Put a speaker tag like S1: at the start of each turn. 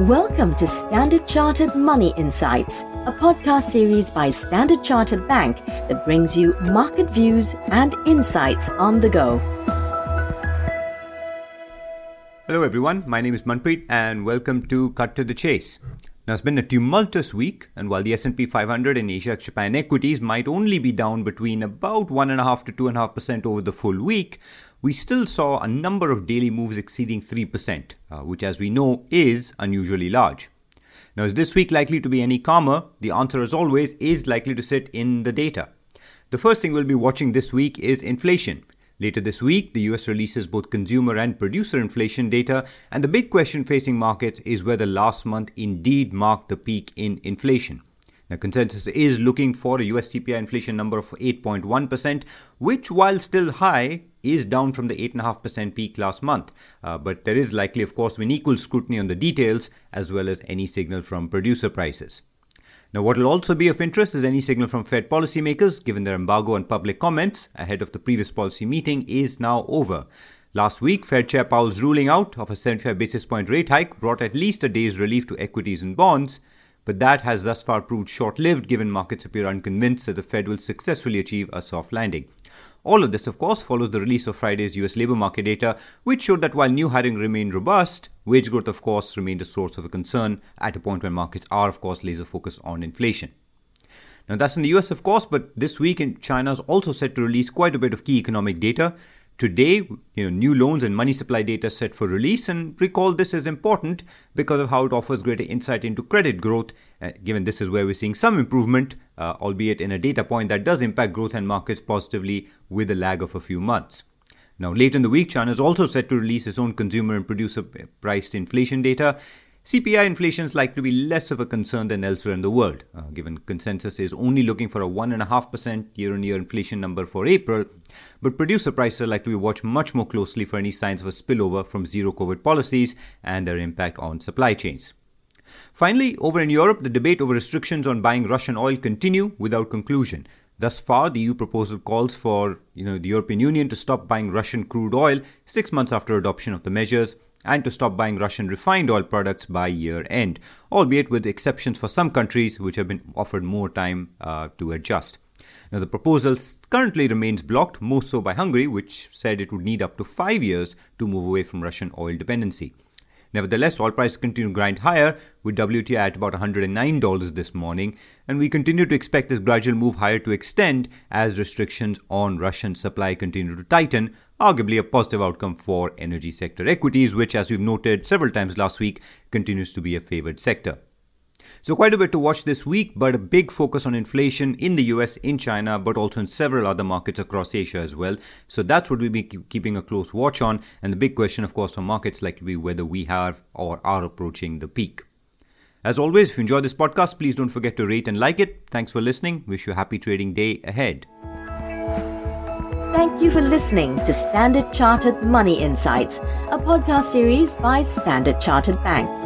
S1: Welcome to Standard Chartered Money Insights, a podcast series by Standard Chartered Bank that brings you market views and insights on the go.
S2: Hello everyone, my name is Manpreet and welcome to Cut to the Chase. Now it's been a tumultuous week and while the S&P 500 and Asia Japan equities might only be down between about 1.5 to 2.5% over the full week, we still saw a number of daily moves exceeding 3%, uh, which, as we know, is unusually large. Now, is this week likely to be any calmer? The answer, as always, is likely to sit in the data. The first thing we'll be watching this week is inflation. Later this week, the US releases both consumer and producer inflation data, and the big question facing markets is whether last month indeed marked the peak in inflation. Now, consensus is looking for a US CPI inflation number of 8.1%, which, while still high, is down from the 8.5% peak last month. Uh, but there is likely, of course, an equal scrutiny on the details as well as any signal from producer prices. Now, what will also be of interest is any signal from Fed policymakers, given their embargo on public comments ahead of the previous policy meeting, is now over. Last week, Fed Chair Powell's ruling out of a 75 basis point rate hike brought at least a day's relief to equities and bonds, but that has thus far proved short lived given markets appear unconvinced that the Fed will successfully achieve a soft landing. All of this, of course, follows the release of Friday's US labor market data, which showed that while new hiring remained robust, wage growth, of course, remained a source of a concern at a point when markets are, of course, laser focused on inflation. Now, that's in the US, of course, but this week in China is also set to release quite a bit of key economic data. Today, you know, new loans and money supply data set for release, and recall this is important because of how it offers greater insight into credit growth. Uh, given this is where we're seeing some improvement, uh, albeit in a data point that does impact growth and markets positively with a lag of a few months. Now, late in the week, China is also set to release its own consumer and producer price inflation data. CPI inflation is likely to be less of a concern than elsewhere in the world, uh, given consensus is only looking for a 1.5% year on year inflation number for April. But producer prices are likely to be watched much more closely for any signs of a spillover from zero COVID policies and their impact on supply chains. Finally, over in Europe, the debate over restrictions on buying Russian oil continue without conclusion. Thus far, the EU proposal calls for you know, the European Union to stop buying Russian crude oil six months after adoption of the measures and to stop buying Russian refined oil products by year end, albeit with exceptions for some countries which have been offered more time uh, to adjust. Now, the proposal currently remains blocked, most so by Hungary, which said it would need up to five years to move away from Russian oil dependency. Nevertheless, oil prices continue to grind higher, with WTI at about $109 this morning, and we continue to expect this gradual move higher to extend as restrictions on Russian supply continue to tighten, arguably a positive outcome for energy sector equities, which, as we've noted several times last week, continues to be a favored sector. So, quite a bit to watch this week, but a big focus on inflation in the US, in China, but also in several other markets across Asia as well. So, that's what we'll be keeping a close watch on. And the big question, of course, for markets likely to be whether we have or are approaching the peak. As always, if you enjoy this podcast, please don't forget to rate and like it. Thanks for listening. Wish you a happy trading day ahead.
S1: Thank you for listening to Standard Chartered Money Insights, a podcast series by Standard Chartered Bank.